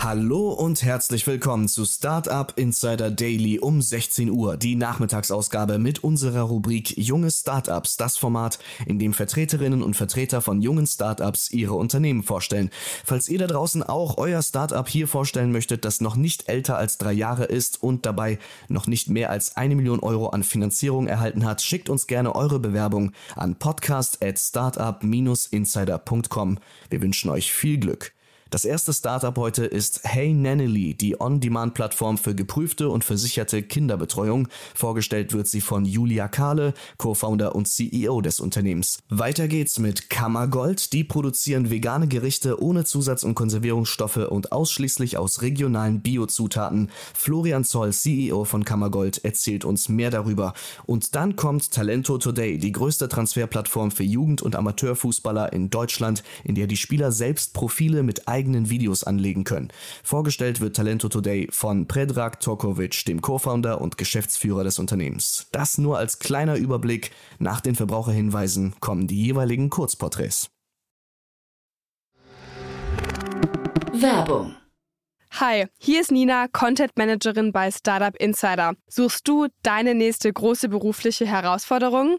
Hallo und herzlich willkommen zu Startup Insider Daily um 16 Uhr, die Nachmittagsausgabe mit unserer Rubrik Junge Startups, das Format, in dem Vertreterinnen und Vertreter von jungen Startups ihre Unternehmen vorstellen. Falls ihr da draußen auch euer Startup hier vorstellen möchtet, das noch nicht älter als drei Jahre ist und dabei noch nicht mehr als eine Million Euro an Finanzierung erhalten hat, schickt uns gerne eure Bewerbung an podcast at startup-insider.com. Wir wünschen euch viel Glück. Das erste Startup heute ist Hey Nanny, die On-Demand-Plattform für geprüfte und versicherte Kinderbetreuung. Vorgestellt wird sie von Julia Kahle, Co-Founder und CEO des Unternehmens. Weiter geht's mit Kammergold. Die produzieren vegane Gerichte ohne Zusatz- und Konservierungsstoffe und ausschließlich aus regionalen Biozutaten. Florian Zoll, CEO von Kammergold, erzählt uns mehr darüber. Und dann kommt Talento Today, die größte Transferplattform für Jugend- und Amateurfußballer in Deutschland, in der die Spieler selbst Profile mit eigenen Videos anlegen können. Vorgestellt wird Talento Today von Predrag Tokovic, dem Co-Founder und Geschäftsführer des Unternehmens. Das nur als kleiner Überblick. Nach den Verbraucherhinweisen kommen die jeweiligen Kurzporträts. Werbung. Hi, hier ist Nina, Content Managerin bei Startup Insider. Suchst du deine nächste große berufliche Herausforderung?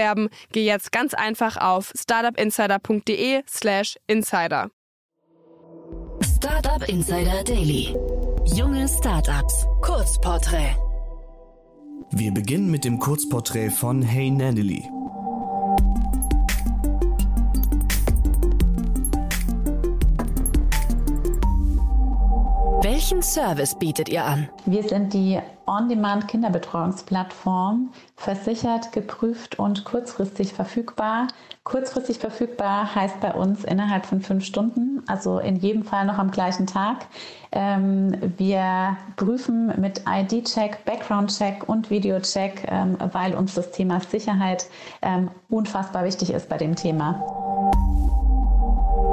geh jetzt ganz einfach auf startupinsider.de/slash insider. Startup Insider Daily. Junge Startups. Kurzporträt. Wir beginnen mit dem Kurzporträt von Hey Nanny. Welchen Service bietet ihr an? Wir sind die On-Demand-Kinderbetreuungsplattform, versichert, geprüft und kurzfristig verfügbar. Kurzfristig verfügbar heißt bei uns innerhalb von fünf Stunden, also in jedem Fall noch am gleichen Tag. Ähm, wir prüfen mit ID-Check, Background-Check und Video-Check, ähm, weil uns das Thema Sicherheit ähm, unfassbar wichtig ist bei dem Thema.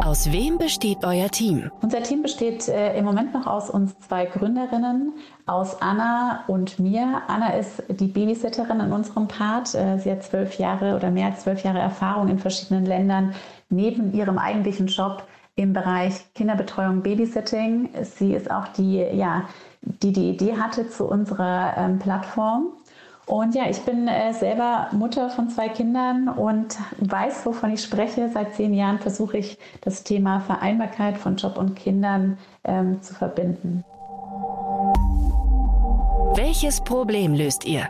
Aus wem besteht euer Team? Unser Team besteht äh, im Moment noch aus uns zwei Gründerinnen, aus Anna und mir. Anna ist die Babysitterin in unserem Part. Äh, sie hat zwölf Jahre oder mehr als zwölf Jahre Erfahrung in verschiedenen Ländern neben ihrem eigentlichen Job im Bereich Kinderbetreuung, Babysitting. Sie ist auch die, ja, die die Idee hatte zu unserer ähm, Plattform. Und ja, ich bin äh, selber Mutter von zwei Kindern und weiß, wovon ich spreche. Seit zehn Jahren versuche ich, das Thema Vereinbarkeit von Job und Kindern ähm, zu verbinden. Welches Problem löst ihr?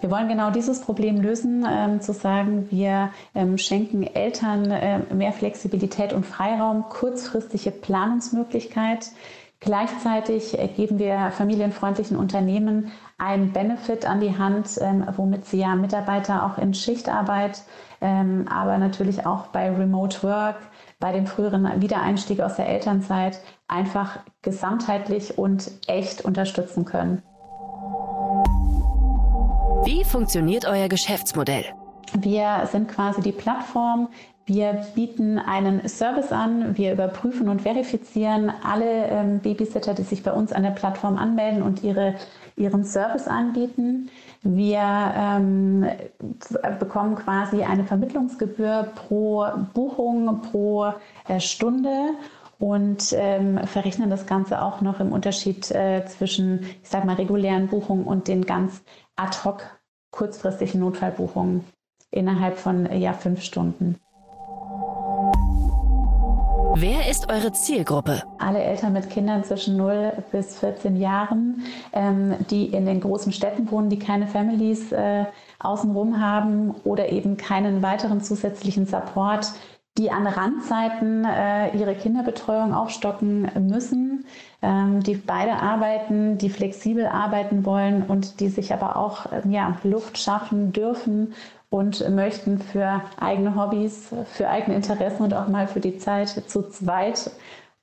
Wir wollen genau dieses Problem lösen, ähm, zu sagen, wir ähm, schenken Eltern äh, mehr Flexibilität und Freiraum, kurzfristige Planungsmöglichkeit. Gleichzeitig geben wir familienfreundlichen Unternehmen einen Benefit an die Hand, ähm, womit sie ja Mitarbeiter auch in Schichtarbeit, ähm, aber natürlich auch bei Remote Work, bei dem früheren Wiedereinstieg aus der Elternzeit einfach gesamtheitlich und echt unterstützen können. Wie funktioniert euer Geschäftsmodell? Wir sind quasi die Plattform. Wir bieten einen Service an. Wir überprüfen und verifizieren alle ähm, Babysitter, die sich bei uns an der Plattform anmelden und ihre, ihren Service anbieten. Wir ähm, bekommen quasi eine Vermittlungsgebühr pro Buchung, pro äh, Stunde und ähm, verrechnen das Ganze auch noch im Unterschied äh, zwischen, ich sag mal, regulären Buchungen und den ganz ad hoc kurzfristigen Notfallbuchungen innerhalb von ja, fünf Stunden. Wer ist eure Zielgruppe? Alle Eltern mit Kindern zwischen 0 bis 14 Jahren, ähm, die in den großen Städten wohnen, die keine Families äh, außenrum haben oder eben keinen weiteren zusätzlichen Support, die an Randzeiten äh, ihre Kinderbetreuung aufstocken müssen, ähm, die beide arbeiten, die flexibel arbeiten wollen und die sich aber auch äh, ja, Luft schaffen dürfen und möchten für eigene Hobbys, für eigene Interessen und auch mal für die Zeit zu zweit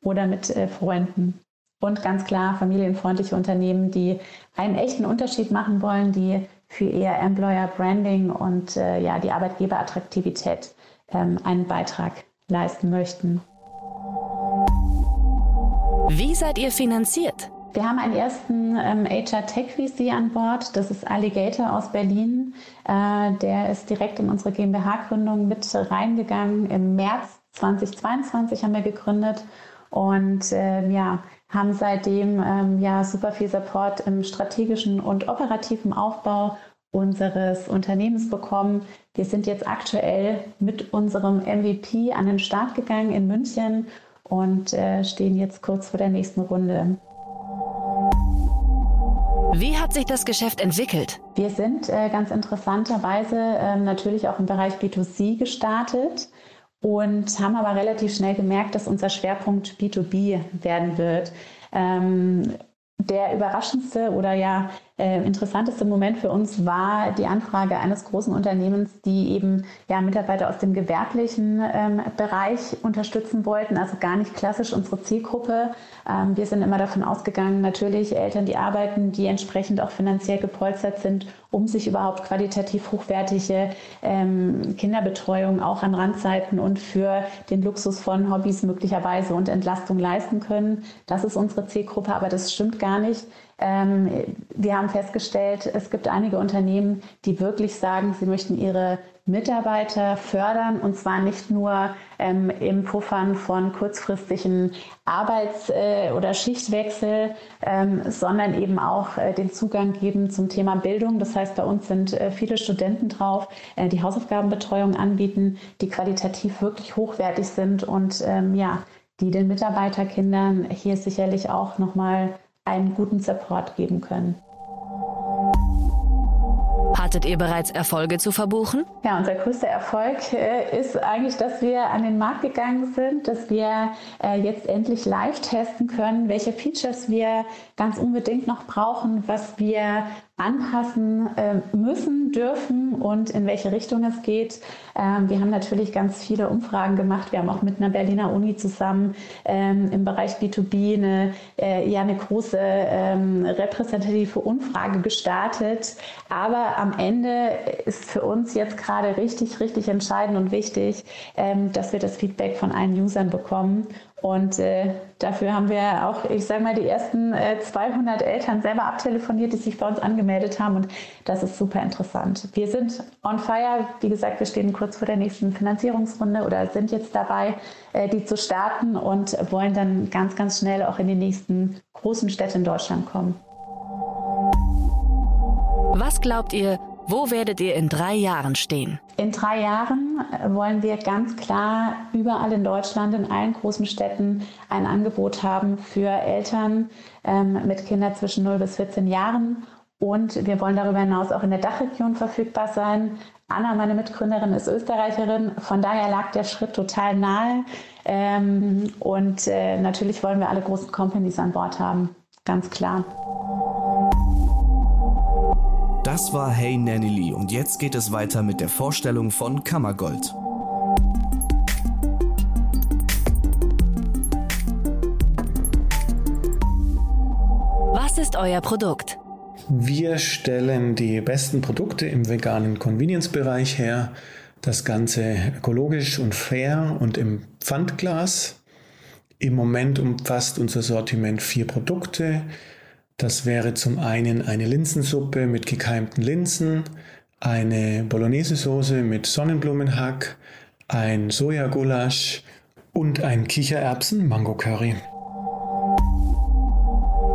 oder mit äh, Freunden. Und ganz klar familienfreundliche Unternehmen, die einen echten Unterschied machen wollen, die für ihr Employer Branding und äh, ja, die Arbeitgeberattraktivität ähm, einen Beitrag leisten möchten. Wie seid ihr finanziert? Wir haben einen ersten ähm, HR Tech VC an Bord. Das ist Alligator aus Berlin. Äh, der ist direkt in unsere GmbH-Gründung mit reingegangen. Im März 2022 haben wir gegründet und äh, ja, haben seitdem ähm, ja super viel Support im strategischen und operativen Aufbau unseres Unternehmens bekommen. Wir sind jetzt aktuell mit unserem MVP an den Start gegangen in München und äh, stehen jetzt kurz vor der nächsten Runde. Wie hat sich das Geschäft entwickelt? Wir sind äh, ganz interessanterweise äh, natürlich auch im Bereich B2C gestartet und haben aber relativ schnell gemerkt, dass unser Schwerpunkt B2B werden wird. Ähm, der überraschendste oder ja äh, interessanteste Moment für uns war die Anfrage eines großen Unternehmens, die eben ja, Mitarbeiter aus dem gewerblichen ähm, Bereich unterstützen wollten, also gar nicht klassisch unsere Zielgruppe. Ähm, wir sind immer davon ausgegangen, natürlich Eltern, die arbeiten, die entsprechend auch finanziell gepolstert sind, um sich überhaupt qualitativ hochwertige ähm, Kinderbetreuung auch an Randzeiten und für den Luxus von Hobbys möglicherweise und Entlastung leisten können. Das ist unsere Zielgruppe, aber das stimmt gar nicht. Ähm, wir haben festgestellt, es gibt einige Unternehmen, die wirklich sagen, sie möchten ihre Mitarbeiter fördern und zwar nicht nur ähm, im Puffern von kurzfristigen Arbeits- äh, oder Schichtwechsel, ähm, sondern eben auch äh, den Zugang geben zum Thema Bildung. Das heißt, bei uns sind äh, viele Studenten drauf, äh, die Hausaufgabenbetreuung anbieten, die qualitativ wirklich hochwertig sind und ähm, ja, die den Mitarbeiterkindern hier sicherlich auch nochmal einen guten Support geben können. Hattet ihr bereits Erfolge zu verbuchen? Ja, unser größter Erfolg äh, ist eigentlich, dass wir an den Markt gegangen sind, dass wir äh, jetzt endlich live testen können, welche Features wir ganz unbedingt noch brauchen, was wir anpassen äh, müssen, dürfen und in welche Richtung es geht. Ähm, wir haben natürlich ganz viele Umfragen gemacht. Wir haben auch mit einer Berliner Uni zusammen ähm, im Bereich B2B eine, äh, ja, eine große ähm, repräsentative Umfrage gestartet. Aber am Ende ist für uns jetzt gerade richtig, richtig entscheidend und wichtig, ähm, dass wir das Feedback von allen Usern bekommen und äh, dafür haben wir auch, ich sage mal, die ersten äh, 200 Eltern selber abtelefoniert, die sich bei uns angemeldet haben. Und das ist super interessant. Wir sind on fire. Wie gesagt, wir stehen kurz vor der nächsten Finanzierungsrunde oder sind jetzt dabei, äh, die zu starten und wollen dann ganz, ganz schnell auch in die nächsten großen Städte in Deutschland kommen. Was glaubt ihr, wo werdet ihr in drei Jahren stehen? In drei Jahren äh, wollen wir ganz klar überall in Deutschland, in allen großen Städten ein Angebot haben für Eltern ähm, mit Kindern zwischen 0 bis 14 Jahren. Und wir wollen darüber hinaus auch in der Dachregion verfügbar sein. Anna, meine Mitgründerin, ist Österreicherin. Von daher lag der Schritt total nahe. Ähm, und äh, natürlich wollen wir alle großen Companies an Bord haben. Ganz klar. Das war Hey Nanny und jetzt geht es weiter mit der Vorstellung von Kammergold. Was ist euer Produkt? Wir stellen die besten Produkte im veganen Convenience-Bereich her. Das Ganze ökologisch und fair und im Pfandglas. Im Moment umfasst unser Sortiment vier Produkte. Das wäre zum einen eine Linsensuppe mit gekeimten Linsen, eine Bolognese-Soße mit Sonnenblumenhack, ein Sojagulasch und ein Kichererbsen-Mango-Curry.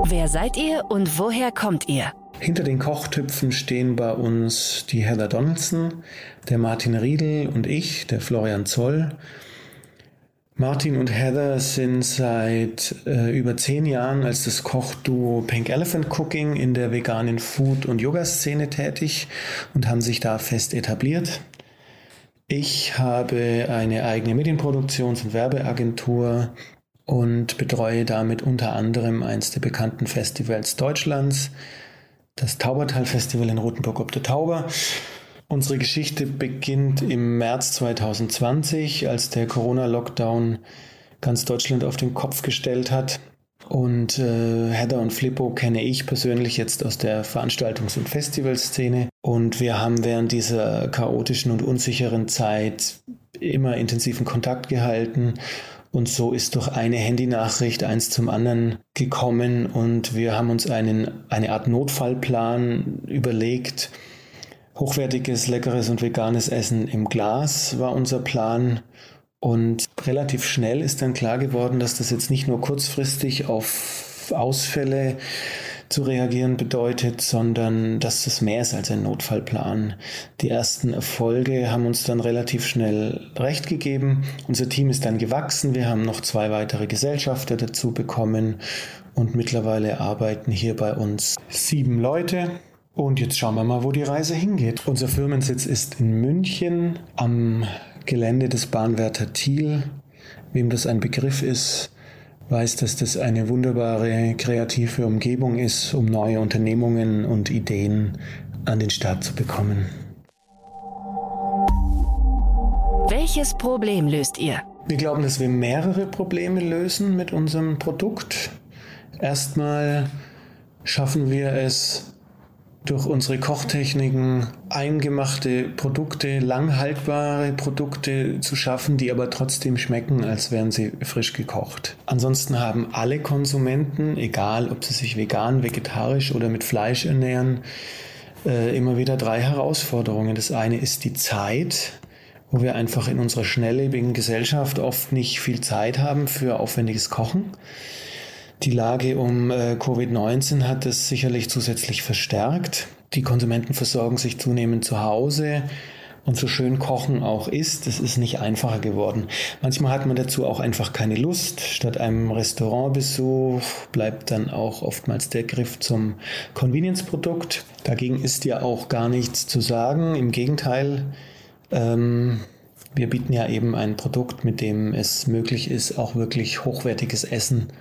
Wer seid ihr und woher kommt ihr? Hinter den Kochtöpfen stehen bei uns die Heather Donaldson, der Martin Riedel und ich, der Florian Zoll. Martin und Heather sind seit äh, über zehn Jahren als das Kochduo Pink Elephant Cooking in der veganen Food- und Yoga-Szene tätig und haben sich da fest etabliert. Ich habe eine eigene Medienproduktions- und Werbeagentur und betreue damit unter anderem eines der bekannten Festivals Deutschlands, das Taubertal Festival in Rothenburg ob der Tauber. Unsere Geschichte beginnt im März 2020, als der Corona-Lockdown ganz Deutschland auf den Kopf gestellt hat. Und äh, Heather und Flippo kenne ich persönlich jetzt aus der Veranstaltungs- und Festivalszene. Und wir haben während dieser chaotischen und unsicheren Zeit immer intensiven Kontakt gehalten und so ist durch eine Handynachricht eins zum anderen gekommen und wir haben uns einen, eine Art Notfallplan überlegt. Hochwertiges, leckeres und veganes Essen im Glas war unser Plan. Und relativ schnell ist dann klar geworden, dass das jetzt nicht nur kurzfristig auf Ausfälle zu reagieren bedeutet, sondern dass es mehr ist als ein Notfallplan. Die ersten Erfolge haben uns dann relativ schnell recht gegeben. Unser Team ist dann gewachsen. Wir haben noch zwei weitere Gesellschafter dazu bekommen und mittlerweile arbeiten hier bei uns sieben Leute. Und jetzt schauen wir mal, wo die Reise hingeht. Unser Firmensitz ist in München am Gelände des Bahnwärter Thiel. Wem das ein Begriff ist, weiß, dass das eine wunderbare kreative Umgebung ist, um neue Unternehmungen und Ideen an den Start zu bekommen. Welches Problem löst ihr? Wir glauben, dass wir mehrere Probleme lösen mit unserem Produkt. Erstmal schaffen wir es, durch unsere Kochtechniken eingemachte Produkte, langhaltbare Produkte zu schaffen, die aber trotzdem schmecken, als wären sie frisch gekocht. Ansonsten haben alle Konsumenten, egal ob sie sich vegan, vegetarisch oder mit Fleisch ernähren, äh, immer wieder drei Herausforderungen. Das eine ist die Zeit, wo wir einfach in unserer schnelllebigen Gesellschaft oft nicht viel Zeit haben für aufwendiges Kochen. Die Lage um äh, Covid-19 hat es sicherlich zusätzlich verstärkt. Die Konsumenten versorgen sich zunehmend zu Hause. Und so schön Kochen auch ist, es ist nicht einfacher geworden. Manchmal hat man dazu auch einfach keine Lust. Statt einem Restaurantbesuch bleibt dann auch oftmals der Griff zum Convenience-Produkt. Dagegen ist ja auch gar nichts zu sagen. Im Gegenteil, ähm, wir bieten ja eben ein Produkt, mit dem es möglich ist, auch wirklich hochwertiges Essen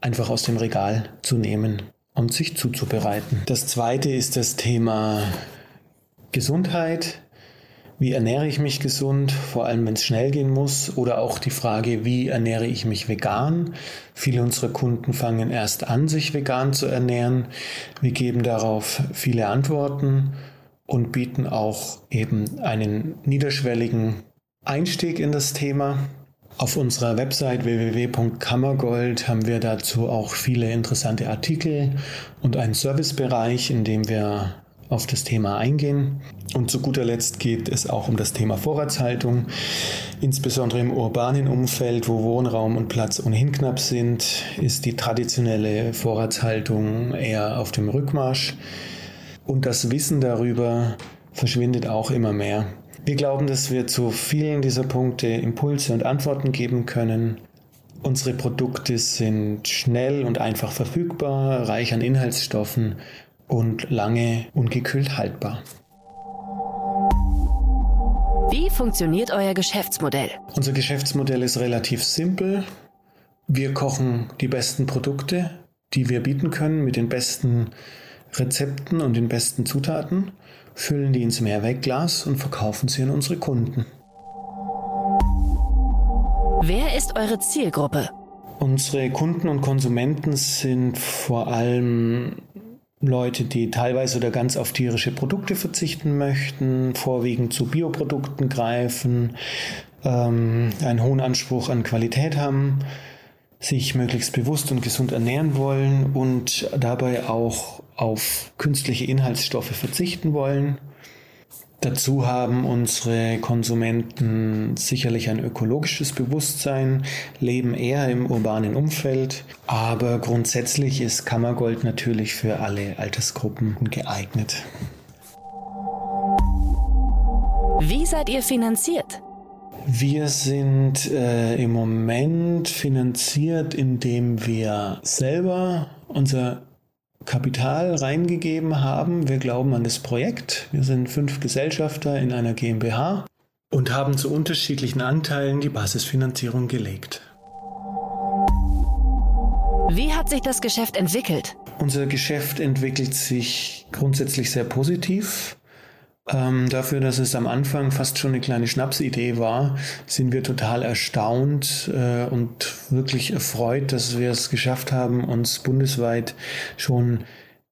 einfach aus dem Regal zu nehmen und sich zuzubereiten. Das zweite ist das Thema Gesundheit. Wie ernähre ich mich gesund, vor allem wenn es schnell gehen muss? Oder auch die Frage, wie ernähre ich mich vegan? Viele unserer Kunden fangen erst an, sich vegan zu ernähren. Wir geben darauf viele Antworten und bieten auch eben einen niederschwelligen Einstieg in das Thema. Auf unserer Website www.kammergold haben wir dazu auch viele interessante Artikel und einen Servicebereich, in dem wir auf das Thema eingehen. Und zu guter Letzt geht es auch um das Thema Vorratshaltung, insbesondere im urbanen Umfeld, wo Wohnraum und Platz ohnehin knapp sind, ist die traditionelle Vorratshaltung eher auf dem Rückmarsch und das Wissen darüber verschwindet auch immer mehr. Wir glauben, dass wir zu vielen dieser Punkte Impulse und Antworten geben können. Unsere Produkte sind schnell und einfach verfügbar, reich an Inhaltsstoffen und lange ungekühlt haltbar. Wie funktioniert euer Geschäftsmodell? Unser Geschäftsmodell ist relativ simpel. Wir kochen die besten Produkte, die wir bieten können, mit den besten Rezepten und den besten Zutaten füllen die ins Mehrwegglas und verkaufen sie an unsere Kunden. Wer ist eure Zielgruppe? Unsere Kunden und Konsumenten sind vor allem Leute, die teilweise oder ganz auf tierische Produkte verzichten möchten, vorwiegend zu Bioprodukten greifen, ähm, einen hohen Anspruch an Qualität haben, sich möglichst bewusst und gesund ernähren wollen und dabei auch auf künstliche Inhaltsstoffe verzichten wollen. Dazu haben unsere Konsumenten sicherlich ein ökologisches Bewusstsein, leben eher im urbanen Umfeld, aber grundsätzlich ist Kammergold natürlich für alle Altersgruppen geeignet. Wie seid ihr finanziert? Wir sind äh, im Moment finanziert, indem wir selber unser Kapital reingegeben haben. Wir glauben an das Projekt. Wir sind fünf Gesellschafter in einer GmbH und haben zu unterschiedlichen Anteilen die Basisfinanzierung gelegt. Wie hat sich das Geschäft entwickelt? Unser Geschäft entwickelt sich grundsätzlich sehr positiv. Ähm, dafür, dass es am Anfang fast schon eine kleine Schnapsidee war, sind wir total erstaunt äh, und wirklich erfreut, dass wir es geschafft haben, uns bundesweit schon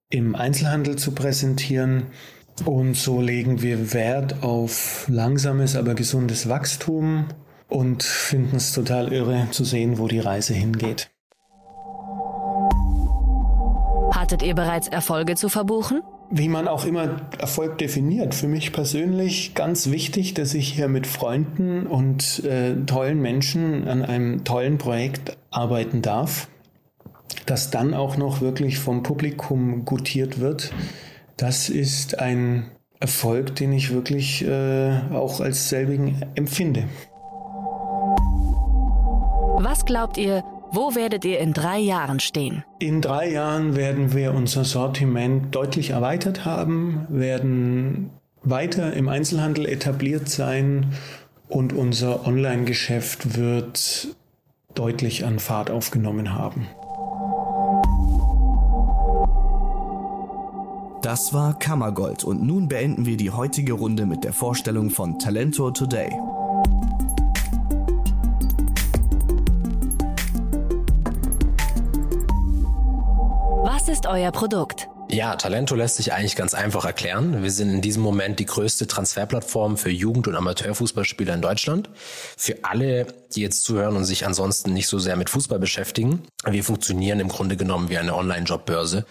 im Einzelhandel zu präsentieren. Und so legen wir Wert auf langsames, aber gesundes Wachstum und finden es total irre zu sehen, wo die Reise hingeht. Hattet ihr bereits Erfolge zu verbuchen? Wie man auch immer Erfolg definiert. Für mich persönlich ganz wichtig, dass ich hier mit Freunden und äh, tollen Menschen an einem tollen Projekt arbeiten darf, das dann auch noch wirklich vom Publikum gutiert wird. Das ist ein Erfolg, den ich wirklich äh, auch als selbigen empfinde. Was glaubt ihr, wo werdet ihr in drei Jahren stehen? In drei Jahren werden wir unser Sortiment deutlich erweitert haben, werden weiter im Einzelhandel etabliert sein und unser Online-Geschäft wird deutlich an Fahrt aufgenommen haben. Das war Kammergold und nun beenden wir die heutige Runde mit der Vorstellung von Talento Today. Ist euer Produkt? Ja, Talento lässt sich eigentlich ganz einfach erklären. Wir sind in diesem Moment die größte Transferplattform für Jugend- und Amateurfußballspieler in Deutschland. Für alle, die jetzt zuhören und sich ansonsten nicht so sehr mit Fußball beschäftigen. Wir funktionieren im Grunde genommen wie eine Online-Jobbörse.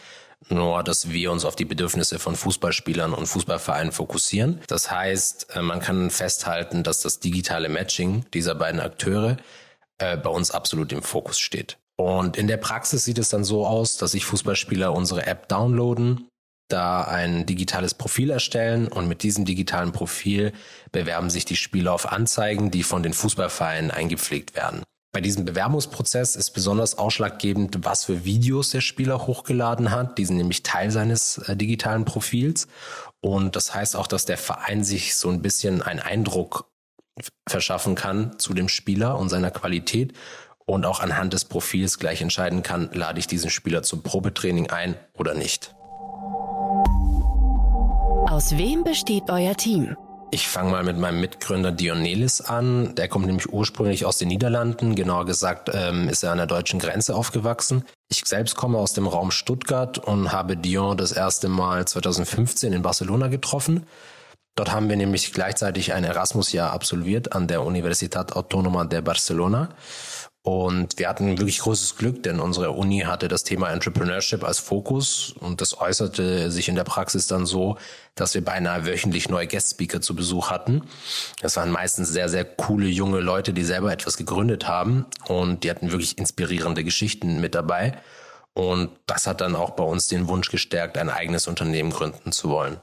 Nur, dass wir uns auf die Bedürfnisse von Fußballspielern und Fußballvereinen fokussieren. Das heißt, äh, man kann festhalten, dass das digitale Matching dieser beiden Akteure äh, bei uns absolut im Fokus steht. Und in der Praxis sieht es dann so aus, dass sich Fußballspieler unsere App downloaden, da ein digitales Profil erstellen und mit diesem digitalen Profil bewerben sich die Spieler auf Anzeigen, die von den Fußballvereinen eingepflegt werden. Bei diesem Bewerbungsprozess ist besonders ausschlaggebend, was für Videos der Spieler hochgeladen hat. Die sind nämlich Teil seines äh, digitalen Profils. Und das heißt auch, dass der Verein sich so ein bisschen einen Eindruck verschaffen kann zu dem Spieler und seiner Qualität und auch anhand des Profils gleich entscheiden kann, lade ich diesen Spieler zum Probetraining ein oder nicht. Aus wem besteht euer Team? Ich fange mal mit meinem Mitgründer Dionelis an. Der kommt nämlich ursprünglich aus den Niederlanden. Genauer gesagt ähm, ist er an der deutschen Grenze aufgewachsen. Ich selbst komme aus dem Raum Stuttgart und habe Dion das erste Mal 2015 in Barcelona getroffen. Dort haben wir nämlich gleichzeitig ein Erasmus-Jahr absolviert an der Universitat Autónoma de Barcelona. Und wir hatten wirklich großes Glück, denn unsere Uni hatte das Thema Entrepreneurship als Fokus und das äußerte sich in der Praxis dann so, dass wir beinahe wöchentlich neue Guest-Speaker zu Besuch hatten. Das waren meistens sehr, sehr coole junge Leute, die selber etwas gegründet haben und die hatten wirklich inspirierende Geschichten mit dabei. Und das hat dann auch bei uns den Wunsch gestärkt, ein eigenes Unternehmen gründen zu wollen.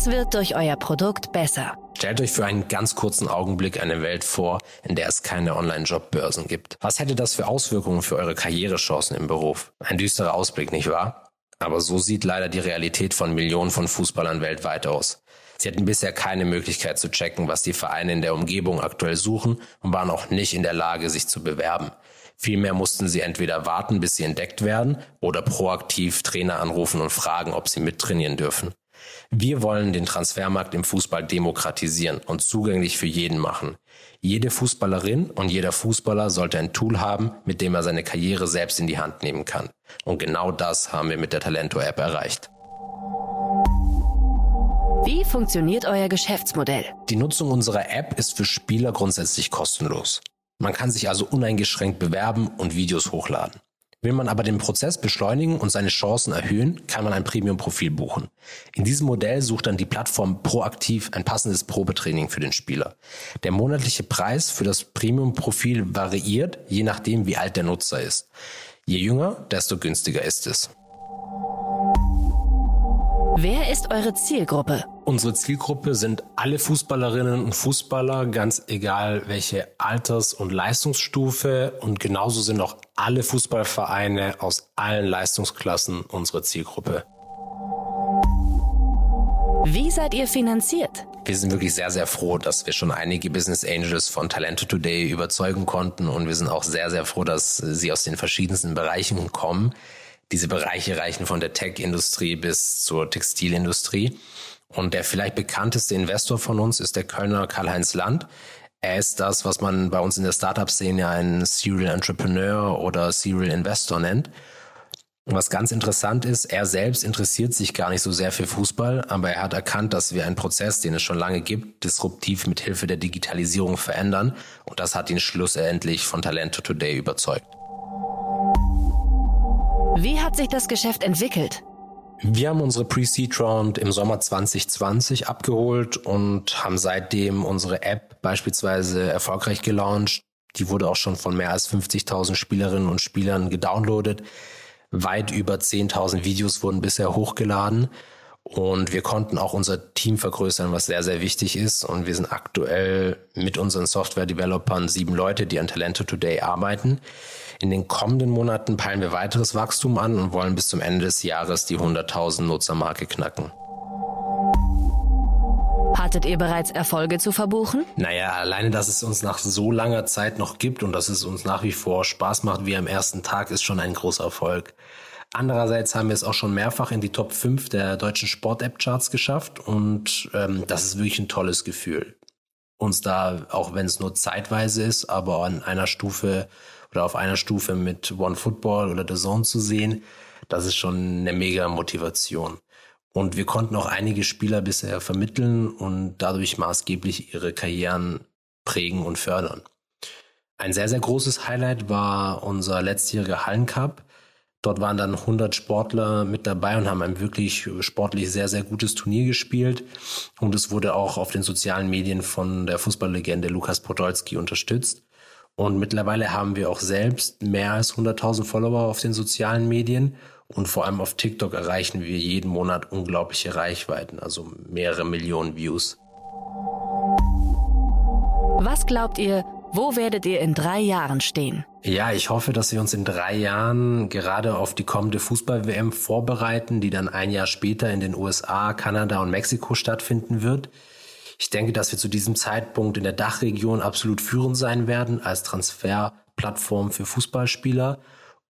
Was wird durch euer Produkt besser? Stellt euch für einen ganz kurzen Augenblick eine Welt vor, in der es keine Online-Jobbörsen gibt. Was hätte das für Auswirkungen für eure Karrierechancen im Beruf? Ein düsterer Ausblick, nicht wahr? Aber so sieht leider die Realität von Millionen von Fußballern weltweit aus. Sie hatten bisher keine Möglichkeit zu checken, was die Vereine in der Umgebung aktuell suchen und waren auch nicht in der Lage, sich zu bewerben. Vielmehr mussten sie entweder warten, bis sie entdeckt werden, oder proaktiv Trainer anrufen und fragen, ob sie mittrainieren dürfen. Wir wollen den Transfermarkt im Fußball demokratisieren und zugänglich für jeden machen. Jede Fußballerin und jeder Fußballer sollte ein Tool haben, mit dem er seine Karriere selbst in die Hand nehmen kann. Und genau das haben wir mit der Talento-App erreicht. Wie funktioniert euer Geschäftsmodell? Die Nutzung unserer App ist für Spieler grundsätzlich kostenlos. Man kann sich also uneingeschränkt bewerben und Videos hochladen. Will man aber den Prozess beschleunigen und seine Chancen erhöhen, kann man ein Premium-Profil buchen. In diesem Modell sucht dann die Plattform proaktiv ein passendes Probetraining für den Spieler. Der monatliche Preis für das Premium-Profil variiert, je nachdem, wie alt der Nutzer ist. Je jünger, desto günstiger ist es. Wer ist eure Zielgruppe? Unsere Zielgruppe sind alle Fußballerinnen und Fußballer, ganz egal welche Alters- und Leistungsstufe. Und genauso sind auch alle Fußballvereine aus allen Leistungsklassen unsere Zielgruppe. Wie seid ihr finanziert? Wir sind wirklich sehr, sehr froh, dass wir schon einige Business Angels von Talente Today überzeugen konnten. Und wir sind auch sehr, sehr froh, dass sie aus den verschiedensten Bereichen kommen. Diese Bereiche reichen von der Tech-Industrie bis zur Textilindustrie. Und der vielleicht bekannteste Investor von uns ist der Kölner Karl-Heinz Land. Er ist das, was man bei uns in der Startup-Szene einen Serial Entrepreneur oder Serial Investor nennt. Was ganz interessant ist, er selbst interessiert sich gar nicht so sehr für Fußball, aber er hat erkannt, dass wir einen Prozess, den es schon lange gibt, disruptiv mit Hilfe der Digitalisierung verändern. Und das hat ihn schlussendlich von Talento Today überzeugt. Wie hat sich das Geschäft entwickelt? Wir haben unsere Pre-Seed Round im Sommer 2020 abgeholt und haben seitdem unsere App beispielsweise erfolgreich gelauncht. Die wurde auch schon von mehr als 50.000 Spielerinnen und Spielern gedownloadet. Weit über 10.000 Videos wurden bisher hochgeladen. Und wir konnten auch unser Team vergrößern, was sehr, sehr wichtig ist. Und wir sind aktuell mit unseren Software-Developern sieben Leute, die an Talento Today arbeiten. In den kommenden Monaten peilen wir weiteres Wachstum an und wollen bis zum Ende des Jahres die 100.000 Nutzermarke knacken. Hattet ihr bereits Erfolge zu verbuchen? Naja, alleine, dass es uns nach so langer Zeit noch gibt und dass es uns nach wie vor Spaß macht wie am ersten Tag, ist schon ein großer Erfolg. Andererseits haben wir es auch schon mehrfach in die Top 5 der deutschen Sport-App-Charts geschafft und ähm, das ist wirklich ein tolles Gefühl. Uns da, auch wenn es nur zeitweise ist, aber an einer Stufe oder auf einer Stufe mit One Football oder The Zone zu sehen, das ist schon eine mega Motivation. Und wir konnten auch einige Spieler bisher vermitteln und dadurch maßgeblich ihre Karrieren prägen und fördern. Ein sehr, sehr großes Highlight war unser letztjähriger Hallencup. Dort waren dann 100 Sportler mit dabei und haben ein wirklich sportlich sehr, sehr gutes Turnier gespielt. Und es wurde auch auf den sozialen Medien von der Fußballlegende Lukas Podolski unterstützt. Und mittlerweile haben wir auch selbst mehr als 100.000 Follower auf den sozialen Medien. Und vor allem auf TikTok erreichen wir jeden Monat unglaubliche Reichweiten, also mehrere Millionen Views. Was glaubt ihr, wo werdet ihr in drei Jahren stehen? Ja, ich hoffe, dass wir uns in drei Jahren gerade auf die kommende Fußball-WM vorbereiten, die dann ein Jahr später in den USA, Kanada und Mexiko stattfinden wird. Ich denke, dass wir zu diesem Zeitpunkt in der Dachregion absolut führend sein werden als Transferplattform für Fußballspieler.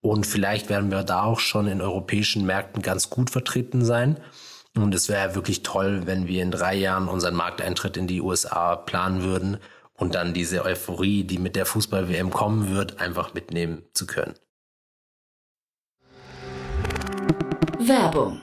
Und vielleicht werden wir da auch schon in europäischen Märkten ganz gut vertreten sein. Und es wäre wirklich toll, wenn wir in drei Jahren unseren Markteintritt in die USA planen würden und dann diese Euphorie, die mit der Fußball-WM kommen wird, einfach mitnehmen zu können. Werbung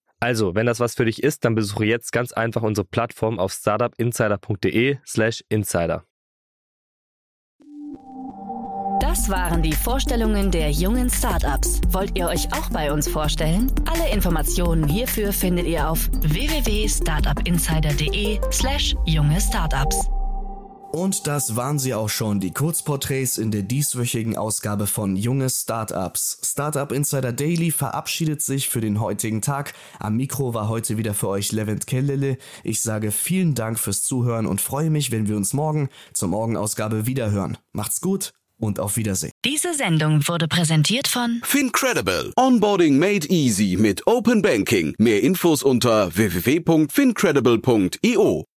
Also, wenn das was für dich ist, dann besuche jetzt ganz einfach unsere Plattform auf startupinsider.de/slash insider. Das waren die Vorstellungen der jungen Startups. Wollt ihr euch auch bei uns vorstellen? Alle Informationen hierfür findet ihr auf www.startupinsider.de/slash junge Startups. Und das waren sie auch schon, die Kurzporträts in der dieswöchigen Ausgabe von Junge Startups. Startup Insider Daily verabschiedet sich für den heutigen Tag. Am Mikro war heute wieder für euch Levent Kellele. Ich sage vielen Dank fürs Zuhören und freue mich, wenn wir uns morgen zur Morgenausgabe wiederhören. Macht's gut und auf Wiedersehen. Diese Sendung wurde präsentiert von Fincredible. Onboarding made easy mit Open Banking. Mehr Infos unter www.fincredible.io.